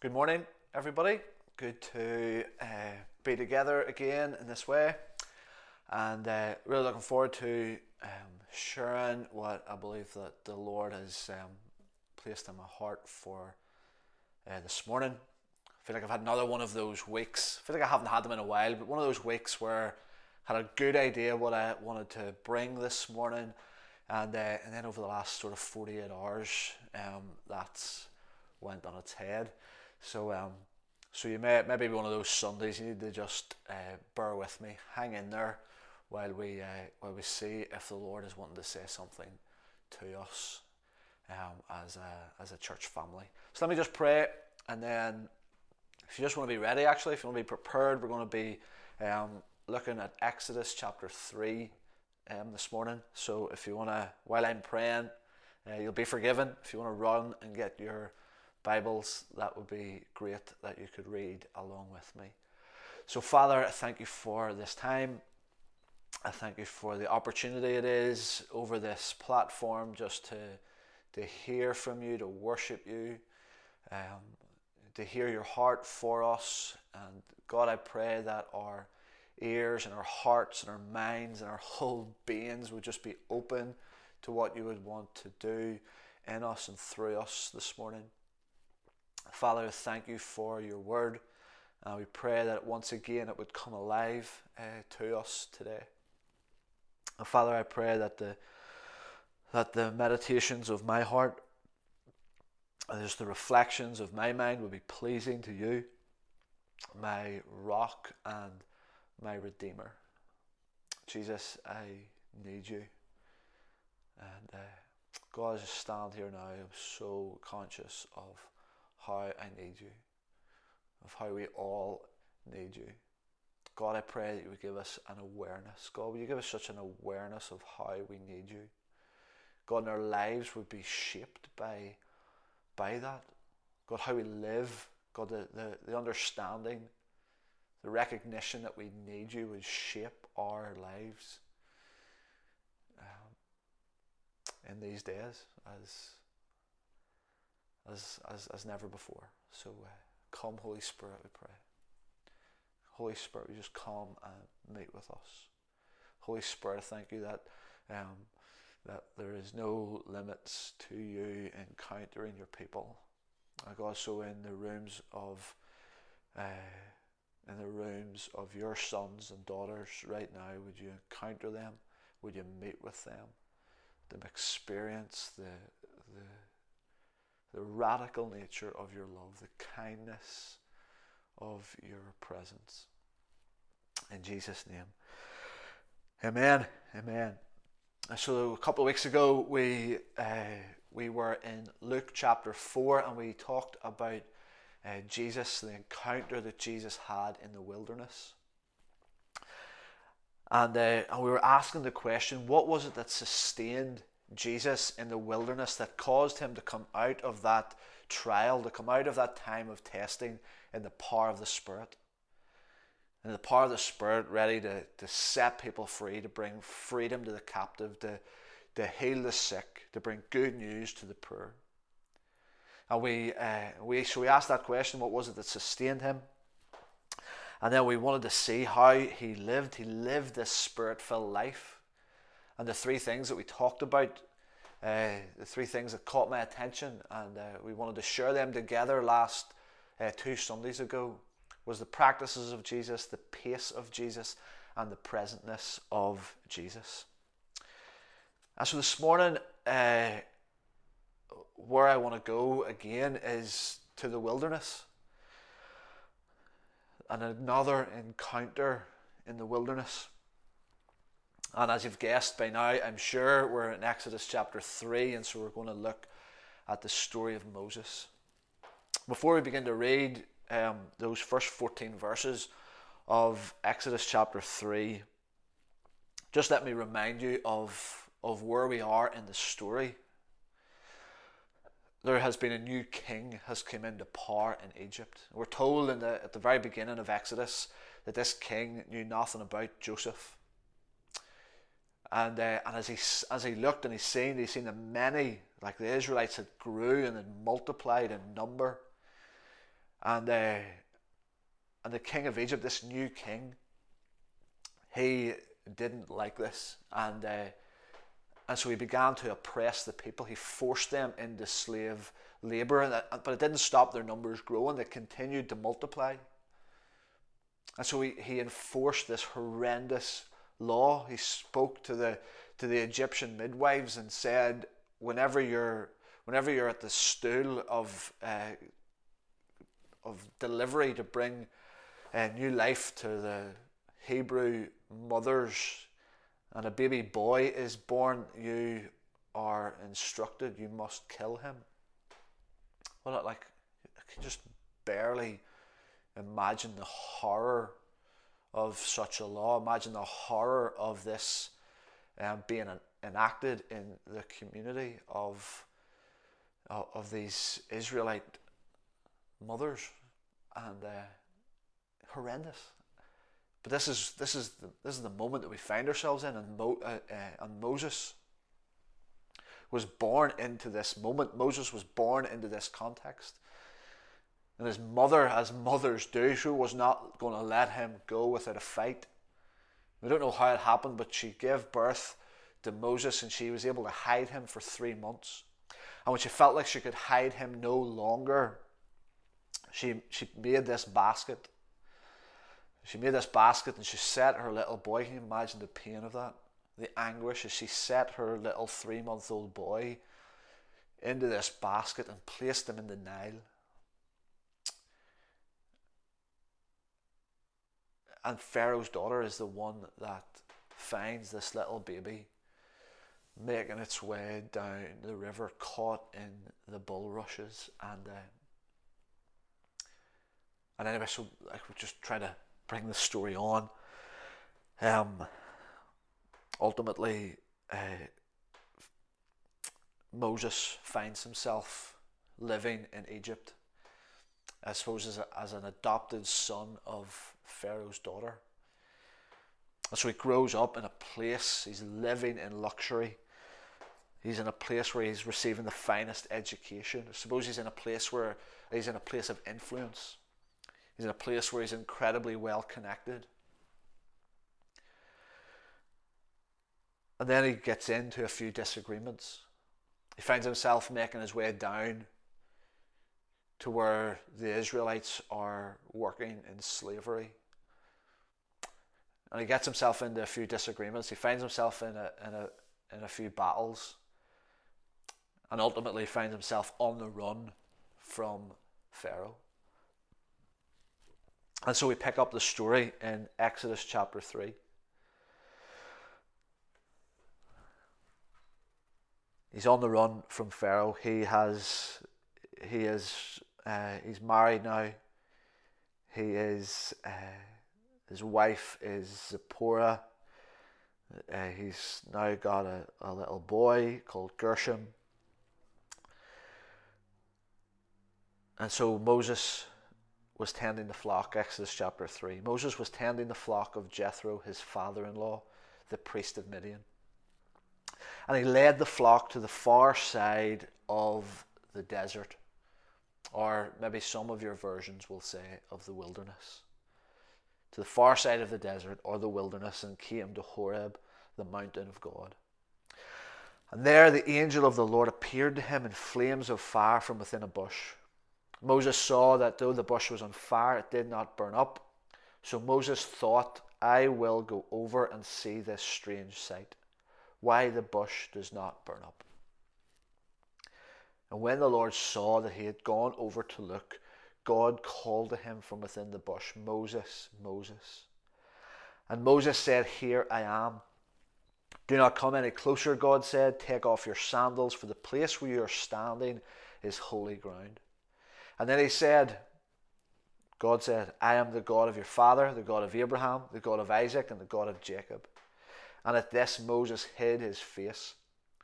Good morning, everybody. Good to uh, be together again in this way, and uh, really looking forward to um, sharing what I believe that the Lord has um, placed in my heart for uh, this morning. I feel like I've had another one of those weeks. I feel like I haven't had them in a while, but one of those weeks where I had a good idea what I wanted to bring this morning, and uh, and then over the last sort of forty eight hours, um, that's went on its head. So um, so you may maybe one of those Sundays you need to just uh, bear with me, hang in there while we uh, while we see if the Lord is wanting to say something to us um, as a as a church family. So let me just pray, and then if you just want to be ready, actually, if you want to be prepared, we're going to be um, looking at Exodus chapter three um, this morning. So if you want to, while I'm praying, uh, you'll be forgiven. If you want to run and get your Bibles, that would be great that you could read along with me. So, Father, I thank you for this time. I thank you for the opportunity it is over this platform just to, to hear from you, to worship you, um, to hear your heart for us. And God, I pray that our ears and our hearts and our minds and our whole beings would just be open to what you would want to do in us and through us this morning. Father, thank you for your word. Uh, we pray that once again it would come alive uh, to us today. And Father, I pray that the that the meditations of my heart, and just the reflections of my mind would be pleasing to you, my rock and my redeemer. Jesus, I need you. And uh, God, I stand here now, I'm so conscious of how I need you, of how we all need you. God, I pray that you would give us an awareness. God, will you give us such an awareness of how we need you? God, and our lives would be shaped by, by that. God, how we live, God, the, the, the understanding, the recognition that we need you would shape our lives um, in these days as as, as, as never before. So uh, come, Holy Spirit, we pray. Holy Spirit, you just come and meet with us. Holy Spirit, thank you that um, that there is no limits to you encountering your people. I God, so in the rooms of uh, in the rooms of your sons and daughters right now, would you encounter them? Would you meet with them? Them experience the the the radical nature of your love, the kindness of your presence. In Jesus' name. Amen. Amen. So a couple of weeks ago we uh, we were in Luke chapter four and we talked about uh, Jesus, the encounter that Jesus had in the wilderness. And, uh, and we were asking the question, what was it that sustained Jesus in the wilderness that caused him to come out of that trial, to come out of that time of testing in the power of the Spirit. And the power of the Spirit ready to, to set people free, to bring freedom to the captive, to, to heal the sick, to bring good news to the poor. And we, uh, we, so we asked that question what was it that sustained him? And then we wanted to see how he lived. He lived this spirit filled life and the three things that we talked about, uh, the three things that caught my attention, and uh, we wanted to share them together last uh, two Sundays ago, was the practices of Jesus, the pace of Jesus, and the presentness of Jesus. And so this morning, uh, where I want to go again is to the wilderness. And another encounter in the wilderness. And as you've guessed by now, I'm sure we're in Exodus chapter 3, and so we're going to look at the story of Moses. Before we begin to read um, those first 14 verses of Exodus chapter 3, just let me remind you of, of where we are in the story. There has been a new king has come into power in Egypt. We're told in the, at the very beginning of Exodus that this king knew nothing about Joseph. And, uh, and as, he, as he looked and he seen, he seen that many, like the Israelites, had grew and had multiplied in number. And, uh, and the king of Egypt, this new king, he didn't like this. And, uh, and so he began to oppress the people. He forced them into slave labor, but it didn't stop their numbers growing. They continued to multiply. And so he, he enforced this horrendous law. He spoke to the, to the Egyptian midwives and said, whenever you're, whenever you're at the stool of, uh, of delivery to bring uh, new life to the Hebrew mothers and a baby boy is born, you are instructed you must kill him. Well, like, I can just barely imagine the horror of such a law. Imagine the horror of this um, being enacted in the community of, of, of these Israelite mothers and uh, horrendous. But this is this is the, this is the moment that we find ourselves in, and, Mo, uh, uh, and Moses was born into this moment. Moses was born into this context. And his mother, as mothers do, she was not going to let him go without a fight. We don't know how it happened, but she gave birth to Moses and she was able to hide him for three months. And when she felt like she could hide him no longer, she, she made this basket. She made this basket and she set her little boy. Can you imagine the pain of that? The anguish as she set her little three month old boy into this basket and placed him in the Nile. And Pharaoh's daughter is the one that finds this little baby making its way down the river, caught in the bulrushes. And uh, and anyway, so I would just try to bring the story on. Um, ultimately, uh, Moses finds himself living in Egypt, I suppose, as, a, as an adopted son of Pharaoh's daughter. And so he grows up in a place, he's living in luxury. He's in a place where he's receiving the finest education. I suppose he's in a place where he's in a place of influence. He's in a place where he's incredibly well connected. And then he gets into a few disagreements. He finds himself making his way down to where the Israelites are working in slavery. And he gets himself into a few disagreements. He finds himself in a, in a, in a few battles. And ultimately finds himself on the run from Pharaoh. And so we pick up the story in Exodus chapter 3. He's on the run from Pharaoh. He has, he is, uh, he's married now. He is, uh, his wife is Zipporah. Uh, he's now got a, a little boy called Gershom. And so Moses was tending the flock, Exodus chapter 3. Moses was tending the flock of Jethro, his father in law, the priest of Midian. And he led the flock to the far side of the desert, or maybe some of your versions will say of the wilderness. To the far side of the desert or the wilderness, and came to Horeb, the mountain of God. And there the angel of the Lord appeared to him in flames of fire from within a bush. Moses saw that though the bush was on fire, it did not burn up. So Moses thought, I will go over and see this strange sight, why the bush does not burn up. And when the Lord saw that he had gone over to look, God called to him from within the bush, Moses, Moses. And Moses said, Here I am. Do not come any closer, God said. Take off your sandals, for the place where you are standing is holy ground. And then he said, God said, I am the God of your father, the God of Abraham, the God of Isaac, and the God of Jacob. And at this, Moses hid his face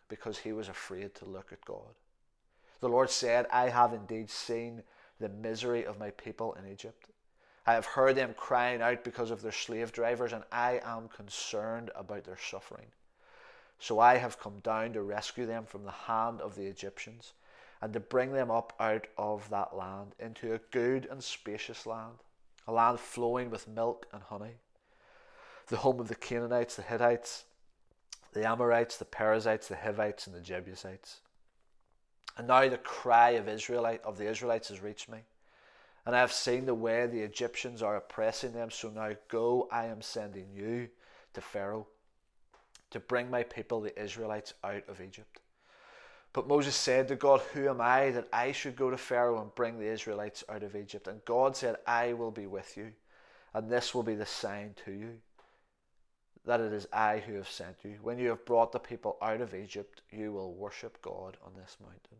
because he was afraid to look at God. The Lord said, I have indeed seen the misery of my people in Egypt. I have heard them crying out because of their slave drivers, and I am concerned about their suffering. So I have come down to rescue them from the hand of the Egyptians and to bring them up out of that land into a good and spacious land, a land flowing with milk and honey, the home of the Canaanites, the Hittites, the Amorites, the Perizzites, the Hivites, and the Jebusites. And now the cry of Israelite of the Israelites has reached me. And I have seen the way the Egyptians are oppressing them. So now go, I am sending you to Pharaoh to bring my people, the Israelites, out of Egypt. But Moses said to God, Who am I that I should go to Pharaoh and bring the Israelites out of Egypt? And God said, I will be with you, and this will be the sign to you that it is I who have sent you. When you have brought the people out of Egypt, you will worship God on this mountain.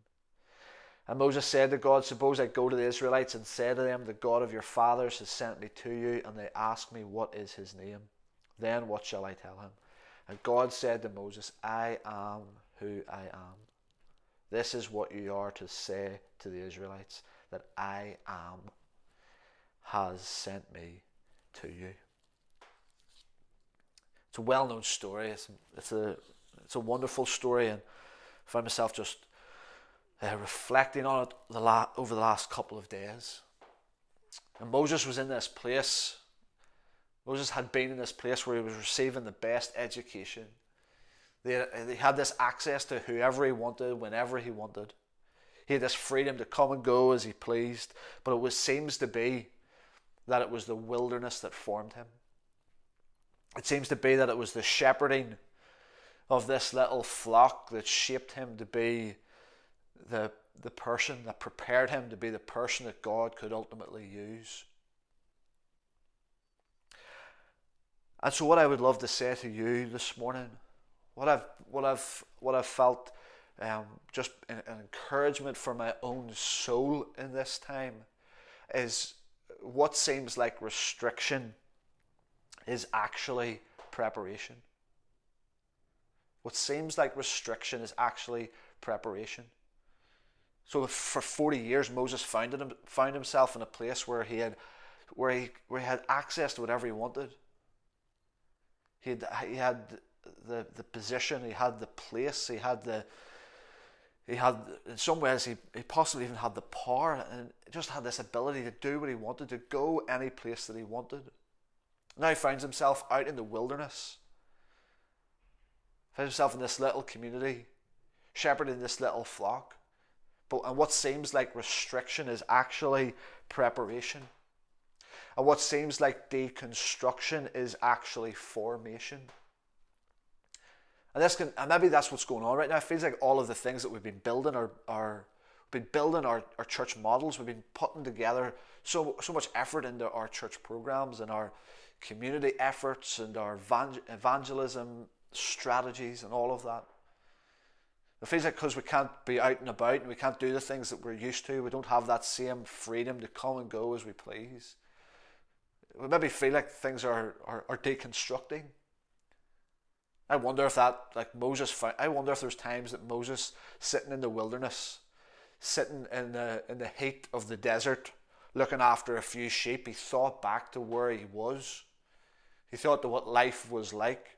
And Moses said to God, Suppose I go to the Israelites and say to them, The God of your fathers has sent me to you, and they ask me, What is his name? Then what shall I tell him? And God said to Moses, I am who I am. This is what you are to say to the Israelites that I am has sent me to you. It's a well known story. It's, it's, a, it's a wonderful story, and I find myself just uh, reflecting on it the la- over the last couple of days. And Moses was in this place. Moses had been in this place where he was receiving the best education. They, they had this access to whoever he wanted, whenever he wanted. He had this freedom to come and go as he pleased. But it was, seems to be that it was the wilderness that formed him. It seems to be that it was the shepherding of this little flock that shaped him to be the, the person that prepared him to be the person that God could ultimately use. And so, what I would love to say to you this morning, what I've, what I've, what I've felt um, just an, an encouragement for my own soul in this time is what seems like restriction is actually preparation. What seems like restriction is actually preparation. So for 40 years, Moses found, him, found himself in a place where he had, where he, where he had access to whatever he wanted. He had, he had the, the position, he had the place, he had the, he had, in some ways, he, he possibly even had the power and just had this ability to do what he wanted, to go any place that he wanted. Now he finds himself out in the wilderness. Finds himself in this little community, shepherding this little flock. But and what seems like restriction is actually preparation. And what seems like deconstruction is actually formation. And this can and maybe that's what's going on right now. It feels like all of the things that we've been building are are been building our, our church models, we've been putting together so so much effort into our church programs and our community efforts and our evangelism strategies and all of that. It feels like because we can't be out and about and we can't do the things that we're used to, we don't have that same freedom to come and go as we please. We maybe feel like things are, are, are deconstructing. I wonder if that, like Moses, I wonder if there's times that Moses sitting in the wilderness, sitting in the, in the heat of the desert, looking after a few sheep, he thought back to where he was. He thought of what life was like,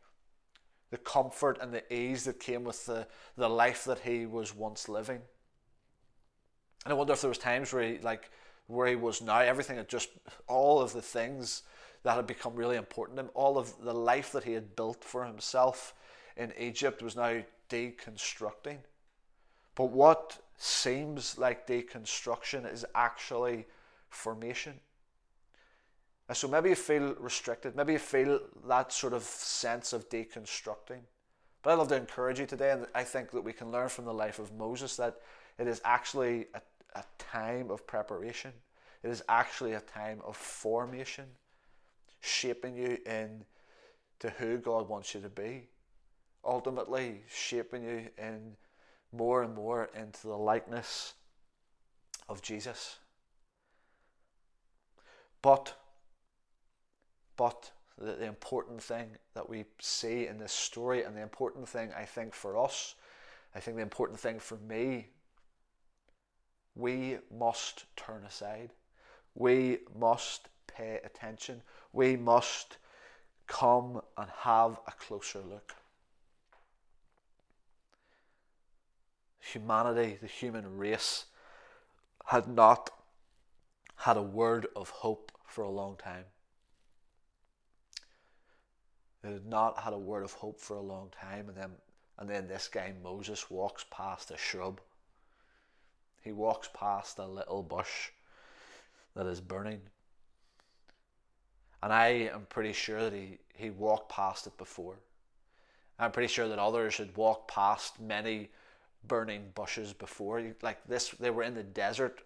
the comfort and the ease that came with the, the life that he was once living. And I wonder if there was times where he like where he was now, everything had just all of the things that had become really important to him, all of the life that he had built for himself in Egypt was now deconstructing. But what seems like deconstruction is actually formation. So maybe you feel restricted, maybe you feel that sort of sense of deconstructing. But I'd love to encourage you today, and I think that we can learn from the life of Moses that it is actually a, a time of preparation. It is actually a time of formation, shaping you in to who God wants you to be. Ultimately, shaping you in more and more into the likeness of Jesus. But, but the, the important thing that we see in this story, and the important thing I think for us, I think the important thing for me, we must turn aside. We must pay attention. We must come and have a closer look. humanity, the human race, had not had a word of hope for a long time. Had not had a word of hope for a long time, and then and then this guy Moses walks past a shrub. He walks past a little bush that is burning. And I am pretty sure that he, he walked past it before. I'm pretty sure that others had walked past many burning bushes before. Like this, they were in the desert.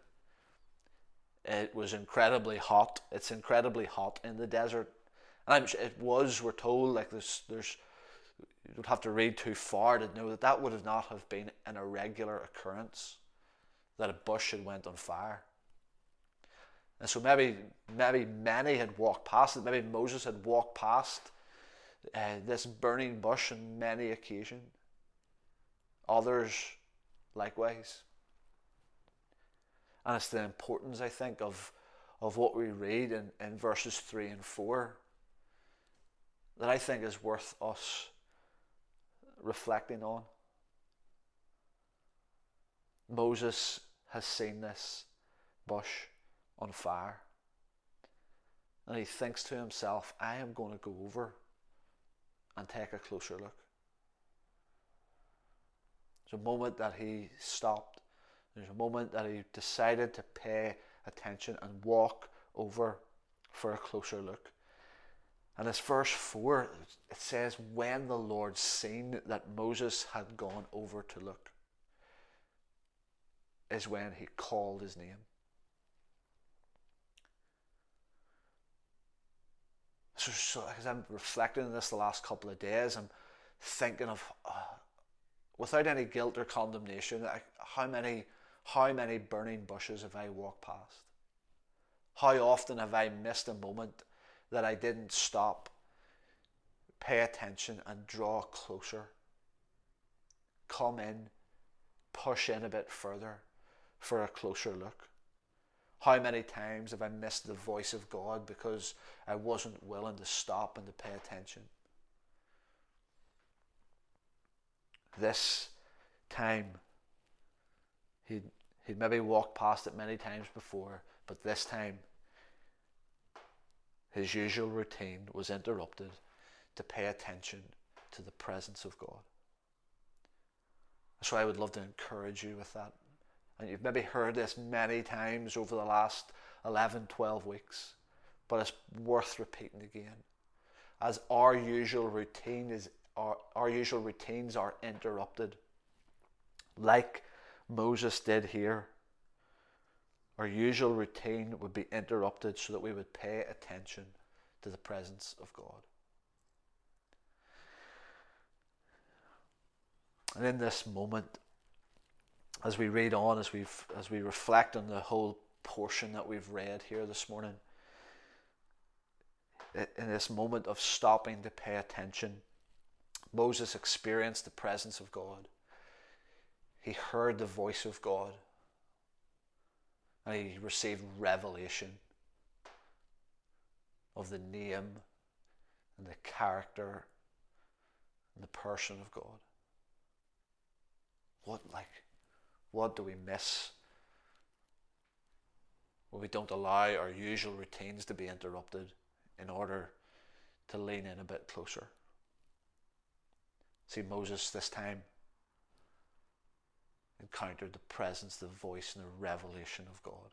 It was incredibly hot. It's incredibly hot in the desert, and I'm it was. We're told like there's there's you don't have to read too far to know that that would have not have been an irregular occurrence that a bush had went on fire. And so maybe maybe many had walked past it. Maybe Moses had walked past uh, this burning bush on many occasions. Others likewise. And it's the importance, I think, of, of what we read in, in verses 3 and 4 that I think is worth us reflecting on. Moses has seen this bush on fire. And he thinks to himself, I am going to go over and take a closer look. There's a moment that he stopped. There's a moment that he decided to pay attention and walk over for a closer look. And this verse 4, it says, When the Lord seen that Moses had gone over to look, is when he called his name. So, so as I'm reflecting on this the last couple of days, I'm thinking of, uh, without any guilt or condemnation, how many, how many burning bushes have I walked past? How often have I missed a moment that I didn't stop, pay attention, and draw closer? Come in, push in a bit further for a closer look. How many times have I missed the voice of God because I wasn't willing to stop and to pay attention? This time, he'd, he'd maybe walked past it many times before, but this time, his usual routine was interrupted to pay attention to the presence of God. So I would love to encourage you with that and you've maybe heard this many times over the last 11, 12 weeks, but it's worth repeating again. As our usual routine is our, our usual routines are interrupted, like Moses did here. Our usual routine would be interrupted so that we would pay attention to the presence of God. And in this moment, as we read on, as we as we reflect on the whole portion that we've read here this morning, in this moment of stopping to pay attention, Moses experienced the presence of God. He heard the voice of God, and he received revelation of the name and the character and the person of God. What like what do we miss? When we don't allow our usual routines to be interrupted in order to lean in a bit closer. See, Moses this time encountered the presence, the voice, and the revelation of God.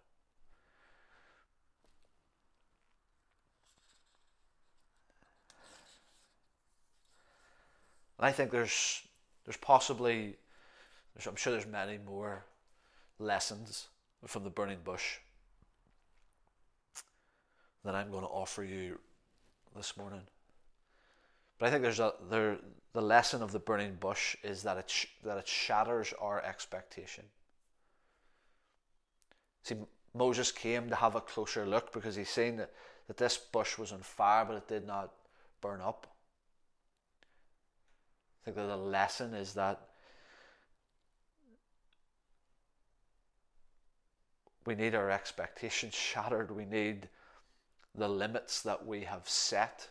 And I think there's there's possibly I'm sure there's many more lessons from the burning bush that I'm going to offer you this morning. But I think there's a there the lesson of the burning bush is that it sh- that it shatters our expectation. See, Moses came to have a closer look because he's seen that, that this bush was on fire, but it did not burn up. I think that the lesson is that We need our expectations shattered. We need the limits that we have set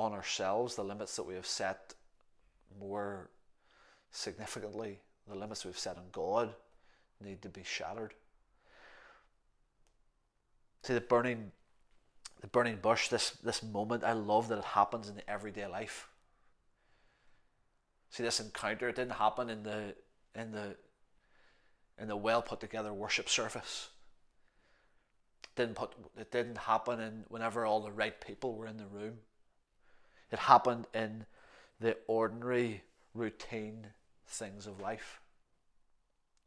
on ourselves, the limits that we have set more significantly, the limits we've set on God need to be shattered. See the burning the burning bush, this this moment, I love that it happens in the everyday life. See this encounter, it didn't happen in the in the in the well put together worship service. It didn't put it didn't happen in whenever all the right people were in the room. It happened in the ordinary routine things of life.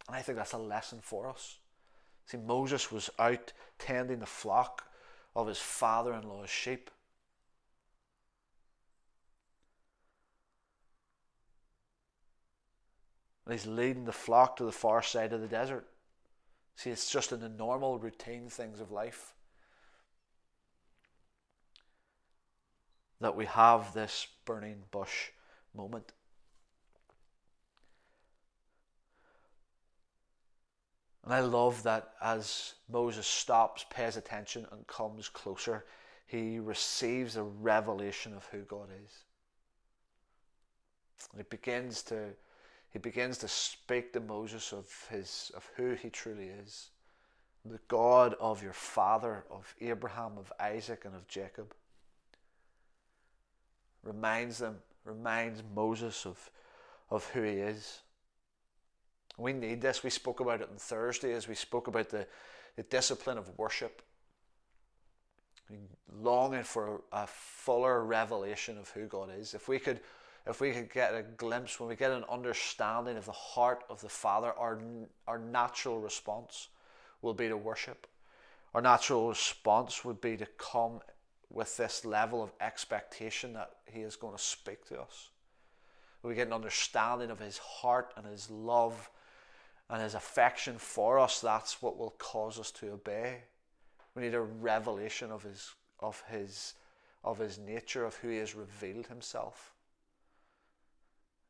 And I think that's a lesson for us. See, Moses was out tending the flock of his father in law's sheep. And he's leading the flock to the far side of the desert. See, it's just in the normal routine things of life that we have this burning bush moment. And I love that as Moses stops, pays attention, and comes closer, he receives a revelation of who God is. And he begins to he begins to speak to Moses of his of who he truly is. The God of your father, of Abraham, of Isaac, and of Jacob. Reminds them, reminds Moses of, of who he is. We need this. We spoke about it on Thursday as we spoke about the, the discipline of worship. Longing for a fuller revelation of who God is. If we could if we could get a glimpse, when we get an understanding of the heart of the Father, our, our natural response will be to worship. Our natural response would be to come with this level of expectation that He is going to speak to us. We get an understanding of His heart and His love and his affection for us, that's what will cause us to obey. We need a revelation of his of his of his nature, of who he has revealed himself.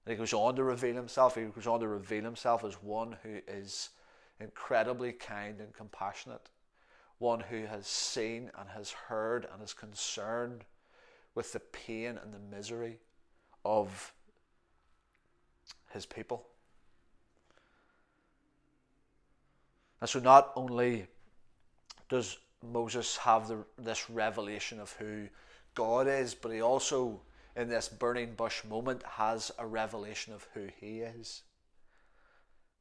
And he goes on to reveal himself. He goes on to reveal himself as one who is incredibly kind and compassionate, one who has seen and has heard and is concerned with the pain and the misery of his people. And so not only does Moses have the, this revelation of who God is, but he also, in this burning bush moment, has a revelation of who he is.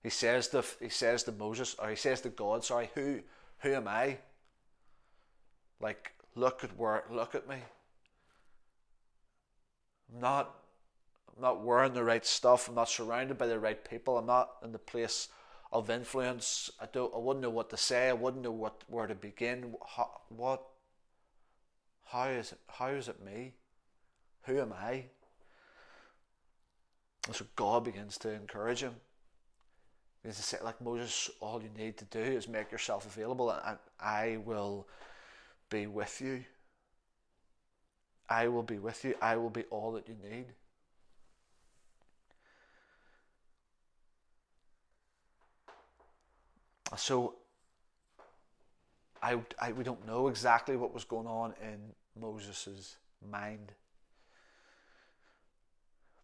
He says to, he says to Moses, or he says to God, sorry, who, who am I? Like, look at where, look at me. I'm not, I'm not wearing the right stuff. I'm not surrounded by the right people. I'm not in the place of influence. I don't. I wouldn't know what to say. I wouldn't know what where to begin. How, what? How is it? How is it me? Who am I? And so God begins to encourage him. Begins to say, like Moses, all you need to do is make yourself available, and I will be with you. I will be with you. I will be all that you need. So I, I, we don't know exactly what was going on in Moses' mind.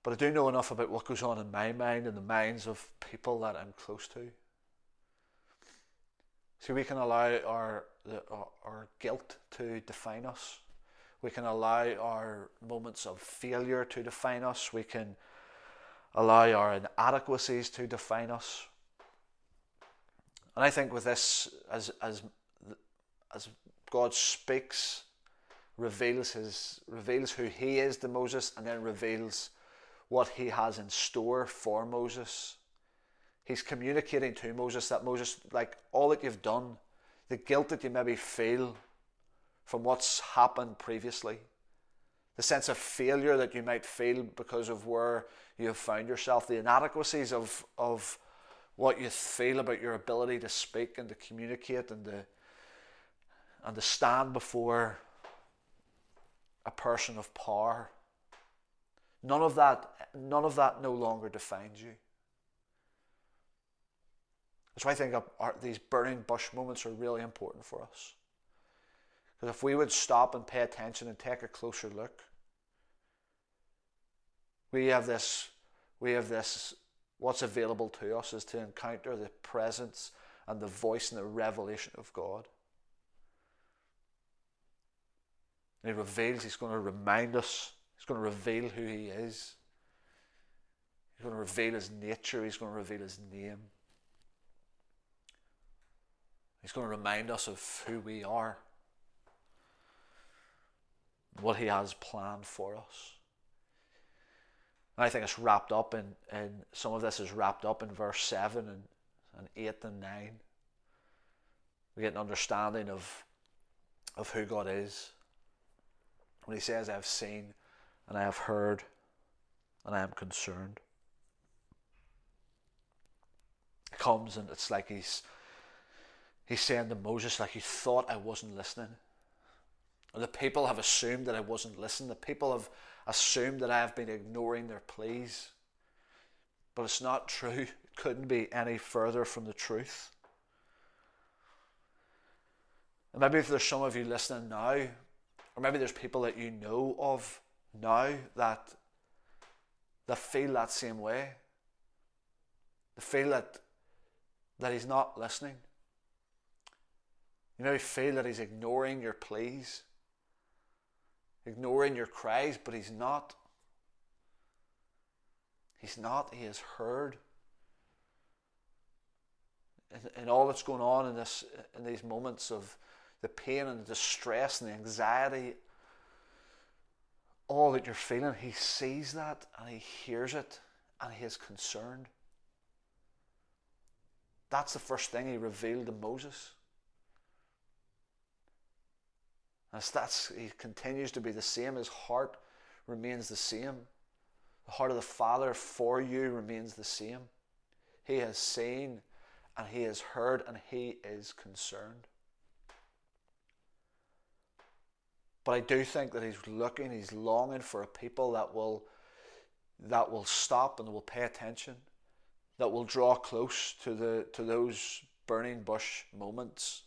But I do know enough about what goes on in my mind and the minds of people that I'm close to. See, we can allow our, our guilt to define us. We can allow our moments of failure to define us. We can allow our inadequacies to define us. And I think with this, as as as God speaks, reveals his reveals who He is to Moses, and then reveals what He has in store for Moses. He's communicating to Moses that Moses, like all that you've done, the guilt that you maybe feel from what's happened previously, the sense of failure that you might feel because of where you have found yourself, the inadequacies of of what you feel about your ability to speak and to communicate and to and to stand before a person of power. None of that none of that no longer defines you. That's why I think our, these burning bush moments are really important for us. Because if we would stop and pay attention and take a closer look, we have this we have this What's available to us is to encounter the presence and the voice and the revelation of God. And he reveals, he's going to remind us, he's going to reveal who he is. He's going to reveal his nature, he's going to reveal his name. He's going to remind us of who we are, what he has planned for us. And I think it's wrapped up in, in some of this is wrapped up in verse 7 and, and 8 and 9. We get an understanding of, of who God is. When he says, I have seen and I have heard and I am concerned. It comes and it's like he's he's saying to Moses, like, you thought I wasn't listening. Or the people have assumed that I wasn't listening. The people have assumed that I have been ignoring their pleas. But it's not true. It couldn't be any further from the truth. And maybe if there's some of you listening now, or maybe there's people that you know of now that they feel that same way. They feel that that he's not listening. You maybe feel that he's ignoring your pleas ignoring your cries, but He's not. He's not. He has heard. And, And, all that's going on in this in these moments of the pain and the distress and the anxiety, all that you're feeling, he sees that and he hears it and he is concerned. That's the first thing he revealed to Moses. As that's, he continues to be the same. His heart remains the same. The heart of the Father for you remains the same. He has seen and he has heard and he is concerned. But I do think that he's looking, he's longing for a people that will that will stop and will pay attention, that will draw close to the to those burning bush moments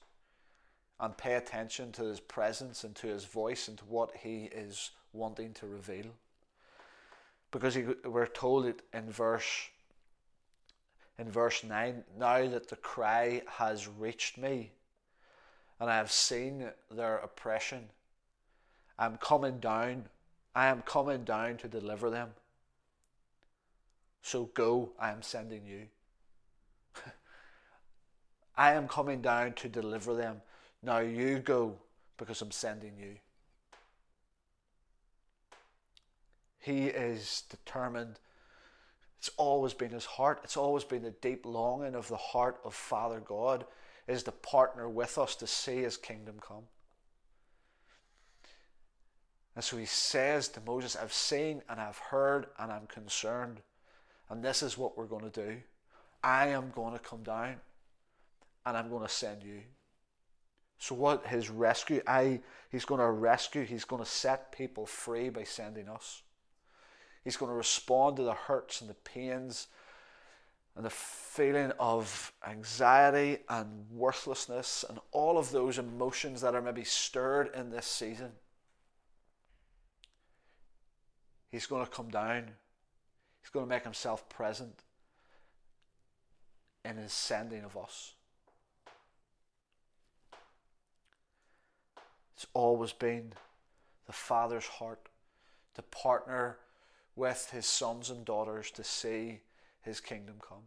and pay attention to his presence and to his voice and to what he is wanting to reveal. Because he, we're told it in verse in verse 9 now that the cry has reached me and I have seen their oppression I'm coming down I am coming down to deliver them so go I am sending you I am coming down to deliver them now you go because I'm sending you. He is determined. It's always been his heart. It's always been the deep longing of the heart of Father God is to partner with us to see his kingdom come. And so he says to Moses, I've seen and I've heard and I'm concerned. And this is what we're going to do. I am going to come down and I'm going to send you. So what his rescue, I he's going to rescue, he's going to set people free by sending us. He's going to respond to the hurts and the pains and the feeling of anxiety and worthlessness and all of those emotions that are maybe stirred in this season. He's going to come down. He's going to make himself present in his sending of us. It's always been the Father's heart to partner with his sons and daughters to see his kingdom come,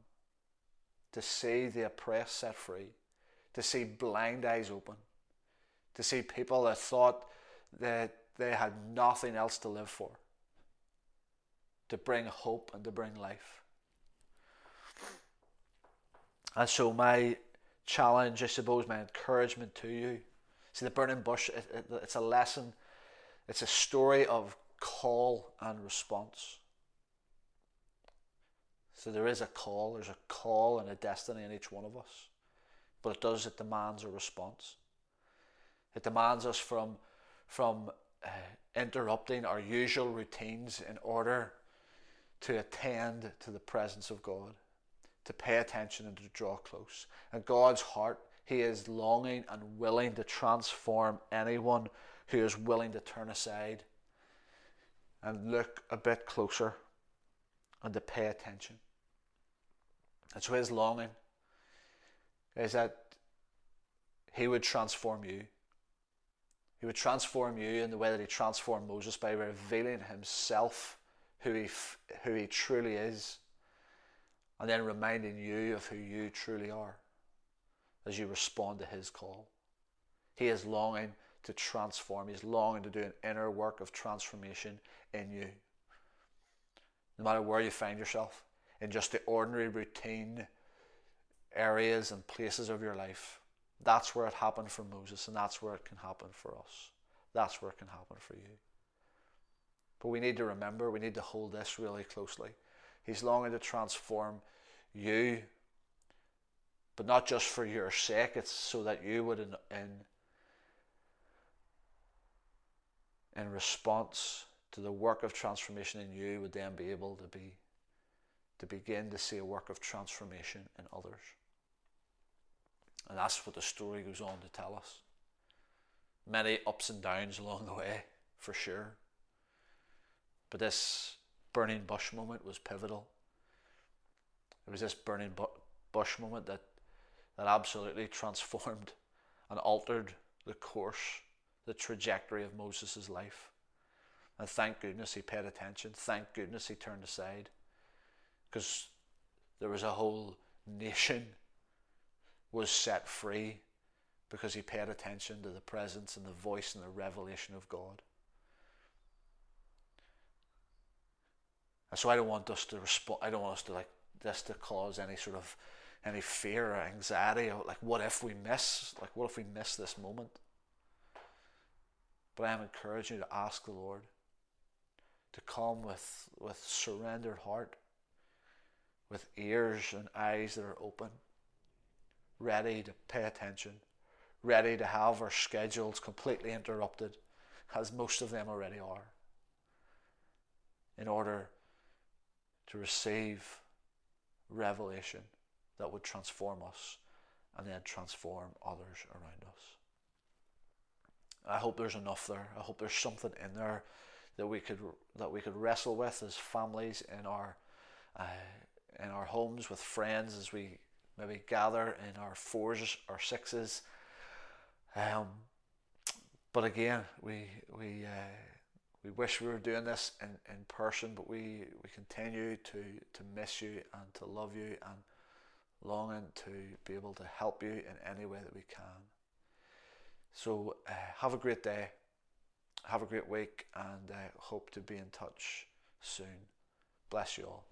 to see the oppressed set free, to see blind eyes open, to see people that thought that they had nothing else to live for, to bring hope and to bring life. And so, my challenge, I suppose, my encouragement to you See, the burning bush, it, it, it's a lesson, it's a story of call and response. So there is a call, there's a call and a destiny in each one of us. But it does, it demands a response. It demands us from, from uh, interrupting our usual routines in order to attend to the presence of God, to pay attention and to draw close. And God's heart he is longing and willing to transform anyone who is willing to turn aside and look a bit closer and to pay attention. And so his longing is that he would transform you. He would transform you in the way that he transformed Moses by revealing himself, who he, who he truly is, and then reminding you of who you truly are as you respond to his call. He is longing to transform, he's longing to do an inner work of transformation in you. No matter where you find yourself, in just the ordinary routine areas and places of your life. That's where it happened for Moses, and that's where it can happen for us. That's where it can happen for you. But we need to remember, we need to hold this really closely. He's longing to transform you, but not just for your sake, it's so that you would, in, in, in response to the work of transformation in you, would then be able to be to begin to see a work of transformation in others. And that's what the story goes on to tell us. Many ups and downs along the way, for sure. But this burning bush moment was pivotal. It was this burning bu- bush moment that, that absolutely transformed and altered the course, the trajectory of Moses' life. And thank goodness he paid attention. Thank goodness he turned aside because there was a whole nation was set free because he paid attention to the presence and the voice and the revelation of God. And so I don't want us to respond. I don't want us to like this to cause any sort of any fear or anxiety. Or like, what if we miss? Like, what if we miss this moment? But I am encouraging you to ask the Lord to come with with surrendered heart with ears and eyes that are open, ready to pay attention, ready to have our schedules completely interrupted, as most of them already are, in order to receive revelation that would transform us and then transform others around us. I hope there's enough there. I hope there's something in there that we could that we could wrestle with as families in our uh, in our homes with friends as we maybe gather in our fours or sixes. Um, but again, we we uh, we wish we were doing this in, in person, but we, we continue to, to miss you and to love you and longing to be able to help you in any way that we can. So uh, have a great day, have a great week, and uh, hope to be in touch soon. Bless you all.